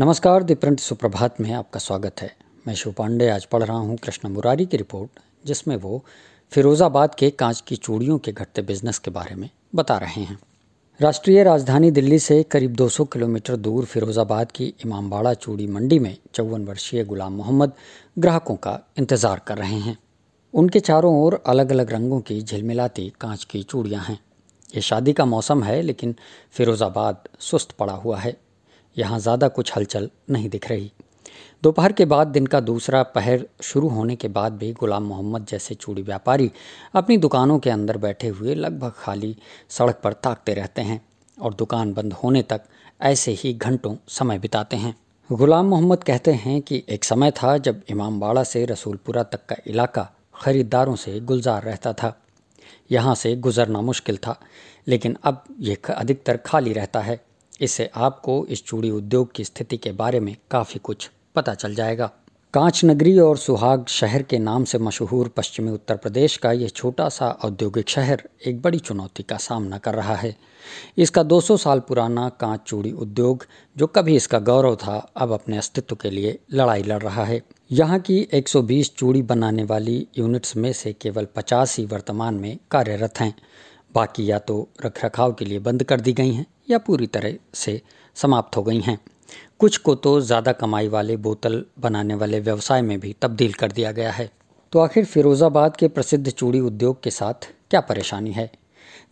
नमस्कार दिप्रिंट सुप्रभात में आपका स्वागत है। मैं शिव पांडे, आज पढ़ रहा हूँ कृष्ण मुरारी की रिपोर्ट, जिसमें वो फिरोज़ाबाद के कांच की चूड़ियों के घटते बिज़नेस के बारे में बता रहे हैं। राष्ट्रीय राजधानी दिल्ली से करीब 200 किलोमीटर दूर फिरोज़ाबाद की इमामबाड़ा चूड़ी मंडी में चौवन वर्षीय गुलाम मोहम्मद ग्राहकों का इंतज़ार कर रहे हैं। उनके चारों ओर अलग अलग रंगों की झिलमिलाती कांच की चूड़ियाँ हैं। ये शादी का मौसम है, लेकिन फिरोज़ाबाद सुस्त पड़ा हुआ है। यहाँ ज़्यादा कुछ हलचल नहीं दिख रही। दोपहर के बाद दिन का दूसरा पहर शुरू होने के बाद भी गुलाम मोहम्मद जैसे चूड़ी व्यापारी अपनी दुकानों के अंदर बैठे हुए लगभग खाली सड़क पर ताकते रहते हैं और दुकान बंद होने तक ऐसे ही घंटों समय बिताते हैं। गुलाम मोहम्मद कहते हैं कि एक समय था जब इमामबाड़ा से रसूलपुरा तक का इलाका ख़रीदारों से गुलजार रहता था। यहाँ से गुजरना मुश्किल था, लेकिन अब यह अधिकतर खाली रहता है। इससे आपको इस चूड़ी उद्योग की स्थिति के बारे में काफ़ी कुछ पता चल जाएगा। कांच नगरी और सुहाग शहर के नाम से मशहूर पश्चिमी उत्तर प्रदेश का यह छोटा सा औद्योगिक शहर एक बड़ी चुनौती का सामना कर रहा है। इसका 200 साल पुराना कांच चूड़ी उद्योग, जो कभी इसका गौरव था, अब अपने अस्तित्व के लिए लड़ाई लड़ रहा है। यहाँ की 120 चूड़ी बनाने वाली यूनिट्स में से केवल 50 ही वर्तमान में कार्यरत हैं। बाकी या तो रखरखाव के लिए बंद कर दी गई हैं। या पूरी तरह से समाप्त हो गई हैं। कुछ को तो ज़्यादा कमाई वाले बोतल बनाने वाले व्यवसाय में भी तब्दील कर दिया गया है। तो आखिर फिरोज़ाबाद के प्रसिद्ध चूड़ी उद्योग के साथ क्या परेशानी है?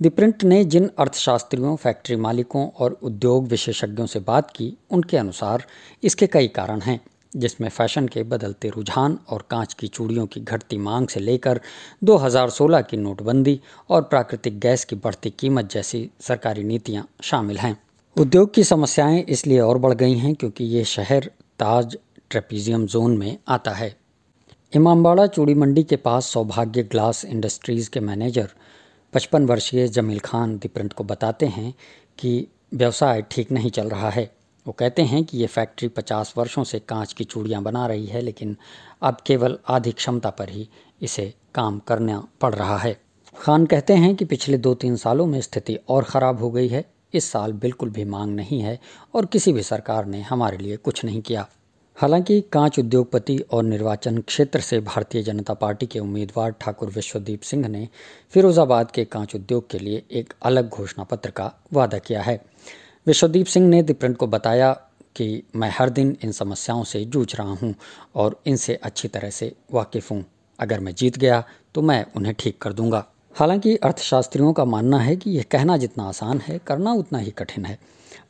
द प्रिंट ने जिन अर्थशास्त्रियों, फैक्ट्री मालिकों और उद्योग विशेषज्ञों से बात की, उनके अनुसार इसके कई कारण हैं। जिसमें फ़ैशन के बदलते रुझान और कांच की चूड़ियों की घटती मांग से लेकर 2016 की नोटबंदी और प्राकृतिक गैस की बढ़ती कीमत जैसी सरकारी नीतियाँ शामिल हैं। उद्योग की समस्याएँ इसलिए और बढ़ गई हैं क्योंकि ये शहर ताज ट्रेपीजियम जोन में आता है। इमामबाड़ा चूड़ी मंडी के पास सौभाग्य ग्लास इंडस्ट्रीज़ के मैनेजर पचपन वर्षीय जमील खान दिप्रिंट को बताते हैं कि व्यवसाय ठीक नहीं चल रहा है। वो कहते हैं कि ये फैक्ट्री 50 वर्षों से कांच की चूड़ियाँ बना रही है, लेकिन अब केवल आधी क्षमता पर ही इसे काम करना पड़ रहा है। खान कहते हैं कि पिछले दो तीन सालों में स्थिति और ख़राब हो गई है। इस साल बिल्कुल भी मांग नहीं है और किसी भी सरकार ने हमारे लिए कुछ नहीं किया। हालाँकि कांच उद्योगपति और निर्वाचन क्षेत्र से भारतीय जनता पार्टी के उम्मीदवार ठाकुर विश्वदीप सिंह ने फिरोजाबाद के कांच उद्योग के लिए एक अलग घोषणा पत्र का वादा किया है। विश्वदीप सिंह ने दिप्रिंट को बताया कि मैं हर दिन इन समस्याओं से जूझ रहा हूँ और इनसे अच्छी तरह से वाकिफ़ हूँ। अगर मैं जीत गया तो मैं उन्हें ठीक कर दूँगा। हालाँकि अर्थशास्त्रियों का मानना है कि यह कहना जितना आसान है, करना उतना ही कठिन है।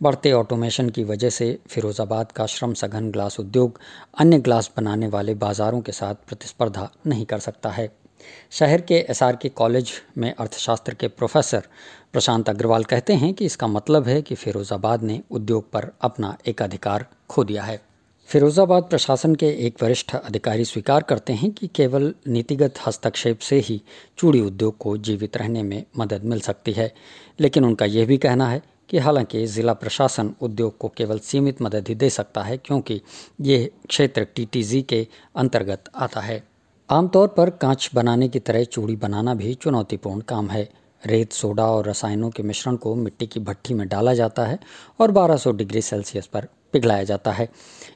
बढ़ते ऑटोमेशन की वजह से फिरोज़ाबाद का श्रम सघन ग्लास उद्योग अन्य ग्लास बनाने वाले बाज़ारों के साथ प्रतिस्पर्धा नहीं कर सकता है। शहर के एसआर के कॉलेज में अर्थशास्त्र के प्रोफेसर प्रशांत अग्रवाल कहते हैं कि इसका मतलब है कि फिरोज़ाबाद ने उद्योग पर अपना एक अधिकार खो दिया है। फिरोज़ाबाद प्रशासन के एक वरिष्ठ अधिकारी स्वीकार करते हैं कि केवल नीतिगत हस्तक्षेप से ही चूड़ी उद्योग को जीवित रहने में मदद मिल सकती है, लेकिन उनका यह भी कहना है कि हालाँकि ज़िला प्रशासन उद्योग को केवल सीमित मदद ही दे सकता है, क्योंकि ये क्षेत्र टीटीजी के अंतर्गत आता है। आमतौर पर कांच बनाने की तरह चूड़ी बनाना भी चुनौतीपूर्ण काम है। रेत, सोडा और रसायनों के मिश्रण को मिट्टी की भट्टी में डाला जाता है और 1200 डिग्री सेल्सियस पर पिघलाया जाता है।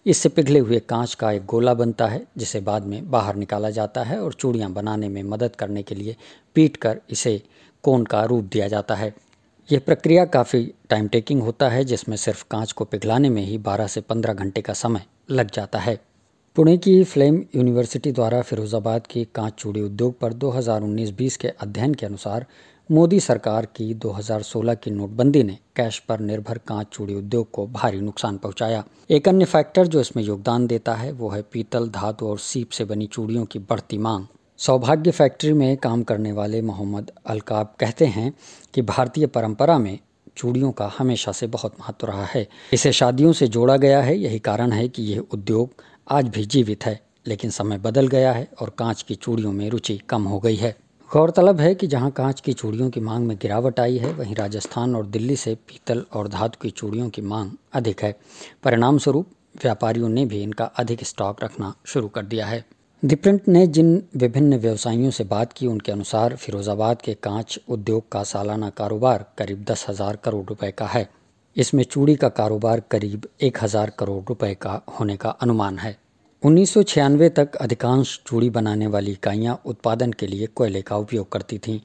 इससे पिघले हुए कांच का एक गोला बनता है, जिसे बाद में बाहर निकाला जाता है और चूड़ियाँ बनाने में मदद करने के लिए पीट कर इसे कोन का रूप दिया जाता है। यह प्रक्रिया काफ़ी टाइम टेकिंग होता है, जिसमें सिर्फ़ कांच को पिघलाने में ही 12 से 15 घंटे का समय लग जाता है। पुणे की फ्लेम यूनिवर्सिटी द्वारा फिरोज़ाबाद के कांच चूड़ी उद्योग पर 2019-20 के अध्ययन के अनुसार मोदी सरकार की 2016 की नोटबंदी ने कैश पर निर्भर कांच चूड़ी उद्योग को भारी नुकसान पहुँचाया। एक अन्य फैक्टर जो इसमें योगदान देता है, वो है पीतल, धातु और सीप से बनी चूड़ियों की बढ़ती मांग। सौभाग्य फैक्ट्री में काम करने वाले मोहम्मद अलकाब कहते हैं कि भारतीय परंपरा में चूड़ियों का हमेशा से बहुत महत्व रहा है। इसे शादियों से जोड़ा गया है, यही कारण है कि यह उद्योग आज भी जीवित है, लेकिन समय बदल गया है और कांच की चूड़ियों में रुचि कम हो गई है। गौरतलब है कि जहाँ कांच की चूड़ियों की मांग में गिरावट आई है, वहीं राजस्थान और दिल्ली से पीतल और धातु की चूड़ियों की मांग अधिक है। परिणाम स्वरूप व्यापारियों ने भी इनका अधिक स्टॉक रखना शुरू कर दिया है। दिप्रिंट ने जिन विभिन्न व्यवसायियों से बात की, उनके अनुसार फिरोजाबाद के कांच उद्योग का सालाना कारोबार करीब दस हज़ार करोड़ रुपए का है। इसमें चूड़ी का कारोबार करीब एक हज़ार करोड़ रुपए का होने का अनुमान है। उन्नीस सौ छियानवे तक अधिकांश चूड़ी बनाने वाली इकाइयाँ उत्पादन के लिए कोयले का उपयोग करती थीं,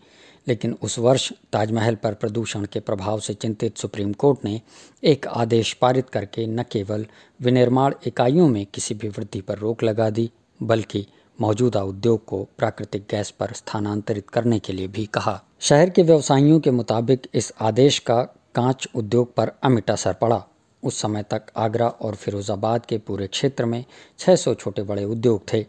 लेकिन उस वर्ष ताजमहल पर प्रदूषण के प्रभाव से चिंतित सुप्रीम कोर्ट ने एक आदेश पारित करके न केवल विनिर्माण इकाइयों में किसी भी वृद्धि पर रोक लगा दी, बल्कि मौजूदा उद्योग को प्राकृतिक गैस पर स्थानांतरित करने के लिए भी कहा। शहर के व्यवसायियों के मुताबिक इस आदेश का कांच उद्योग पर अमिट असर पड़ा। उस समय तक आगरा और फिरोजाबाद के पूरे क्षेत्र में 600 छोटे बड़े उद्योग थे,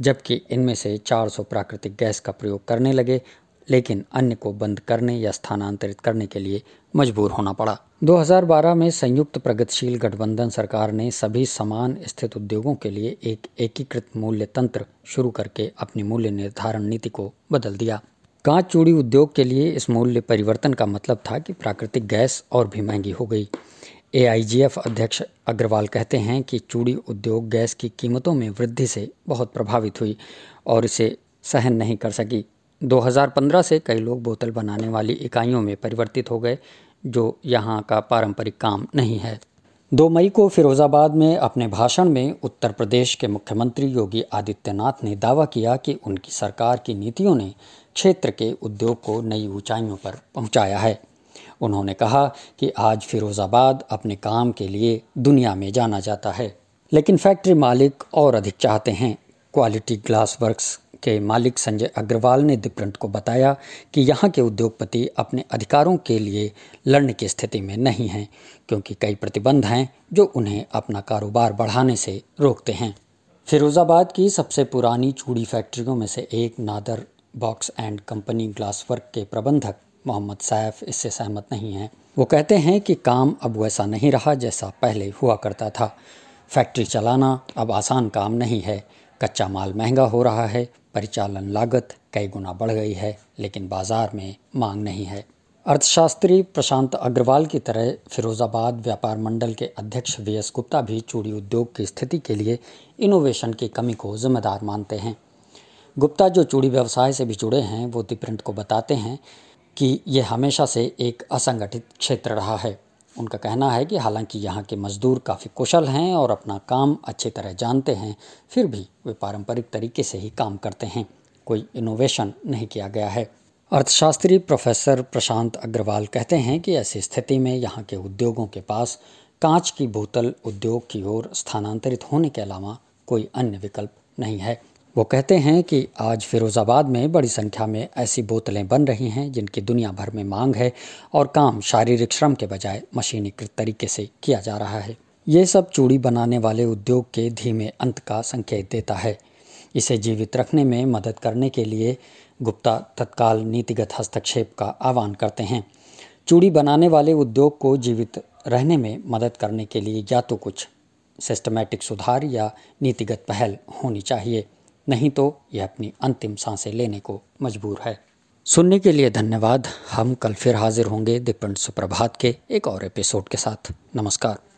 जबकि इनमें से 400 प्राकृतिक गैस का प्रयोग करने लगे, लेकिन अन्य को बंद करने या स्थानांतरित करने के लिए मजबूर होना पड़ा। 2012 में संयुक्त प्रगतिशील गठबंधन सरकार ने सभी समान स्थित उद्योगों के लिए एक एकीकृत मूल्य तंत्र शुरू करके अपनी मूल्य निर्धारण नीति को बदल दिया। कांच चूड़ी उद्योग के लिए इस मूल्य परिवर्तन का मतलब था कि प्राकृतिक गैस और भी महँगी हो गई। एआईजीएफ अध्यक्ष अग्रवाल कहते हैं कि चूड़ी उद्योग गैस की कीमतों में वृद्धि से बहुत प्रभावित हुई और इसे सहन नहीं कर सकी। 2015 से कई लोग बोतल बनाने वाली इकाइयों में परिवर्तित हो गए, जो यहाँ का पारंपरिक काम नहीं है। दो मई को फिरोजाबाद में अपने भाषण में उत्तर प्रदेश के मुख्यमंत्री योगी आदित्यनाथ ने दावा किया कि उनकी सरकार की नीतियों ने क्षेत्र के उद्योग को नई ऊंचाइयों पर पहुँचाया है। उन्होंने कहा कि आज फिरोजाबाद अपने काम के लिए दुनिया में जाना जाता है, लेकिन फैक्ट्री मालिक और अधिक चाहते हैं। क्वालिटी ग्लास वर्क्स के मालिक संजय अग्रवाल ने दिप्रंट को बताया कि यहाँ के उद्योगपति अपने अधिकारों के लिए लड़ने की स्थिति में नहीं हैं, क्योंकि कई प्रतिबंध हैं जो उन्हें अपना कारोबार बढ़ाने से रोकते हैं। फिरोज़ाबाद की सबसे पुरानी चूड़ी फैक्ट्रियों में से एक Nadar box and company glass work के प्रबंधक मोहम्मद सैफ इससे सहमत नहीं हैं। वो कहते हैं कि काम अब वैसा नहीं रहा जैसा पहले हुआ करता था। फैक्ट्री चलाना अब आसान काम नहीं है। कच्चा माल महँगा हो रहा है। परिचालन लागत कई गुना बढ़ गई है, लेकिन बाज़ार में मांग नहीं है। अर्थशास्त्री प्रशांत अग्रवाल की तरह फिरोजाबाद व्यापार मंडल के अध्यक्ष वी एस गुप्ता भी चूड़ी उद्योग की स्थिति के लिए इनोवेशन की कमी को जिम्मेदार मानते हैं। गुप्ता जो चूड़ी व्यवसाय से भी जुड़े हैं, वो दिप्रिंट को बताते हैं कि ये हमेशा से एक असंगठित क्षेत्र रहा है। उनका कहना है कि हालाँकि यहाँ के मज़दूर काफ़ी कुशल हैं और अपना काम अच्छी तरह जानते हैं, फिर भी वे पारंपरिक तरीके से ही काम करते हैं। कोई इनोवेशन नहीं किया गया है। अर्थशास्त्री प्रोफेसर प्रशांत अग्रवाल कहते हैं कि ऐसी स्थिति में यहाँ के उद्योगों के पास कांच की बोतल उद्योग की ओर स्थानांतरित होने के अलावा कोई अन्य विकल्प नहीं है। वो कहते हैं कि आज फिरोज़ाबाद में बड़ी संख्या में ऐसी बोतलें बन रही हैं जिनकी दुनिया भर में मांग है और काम शारीरिक श्रम के बजाय मशीनीकृत तरीके से किया जा रहा है। ये सब चूड़ी बनाने वाले उद्योग के धीमे अंत का संकेत देता है। इसे जीवित रखने में मदद करने के लिए गुप्ता तत्काल नीतिगत हस्तक्षेप का आह्वान करते हैं। चूड़ी बनाने वाले उद्योग को जीवित रहने में मदद करने के लिए या तो कुछ सिस्टमैटिक सुधार या नीतिगत पहल होनी चाहिए। नहीं तो यह अपनी अंतिम साँसें लेने को मजबूर है। सुनने के लिए धन्यवाद। हम कल फिर हाजिर होंगे दीपन सुप्रभात के एक और एपिसोड के साथ। नमस्कार।